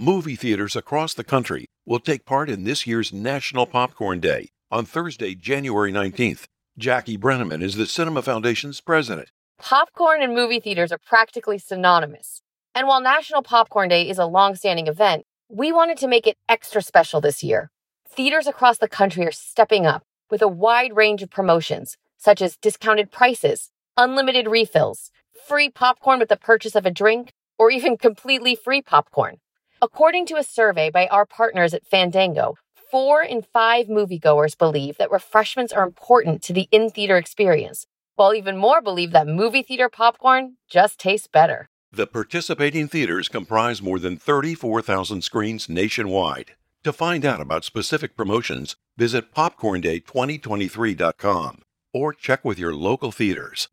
movie theaters across the country will take part in this year's National Popcorn Day on Thursday, January 19th. Jackie Brenneman is the Cinema Foundation's president. Popcorn and movie theaters are practically synonymous. And while National Popcorn Day is a long-standing event, we wanted to make it extra special this year. Theaters across the country are stepping up with a wide range of promotions, such as discounted prices, unlimited refills, free popcorn with the purchase of a drink, or even completely free popcorn. According to a survey by our partners at Fandango, four in five moviegoers believe that refreshments are important to the in theater experience, while even more believe that movie theater popcorn just tastes better. The participating theaters comprise more than 34,000 screens nationwide. To find out about specific promotions, visit popcornday2023.com or check with your local theaters.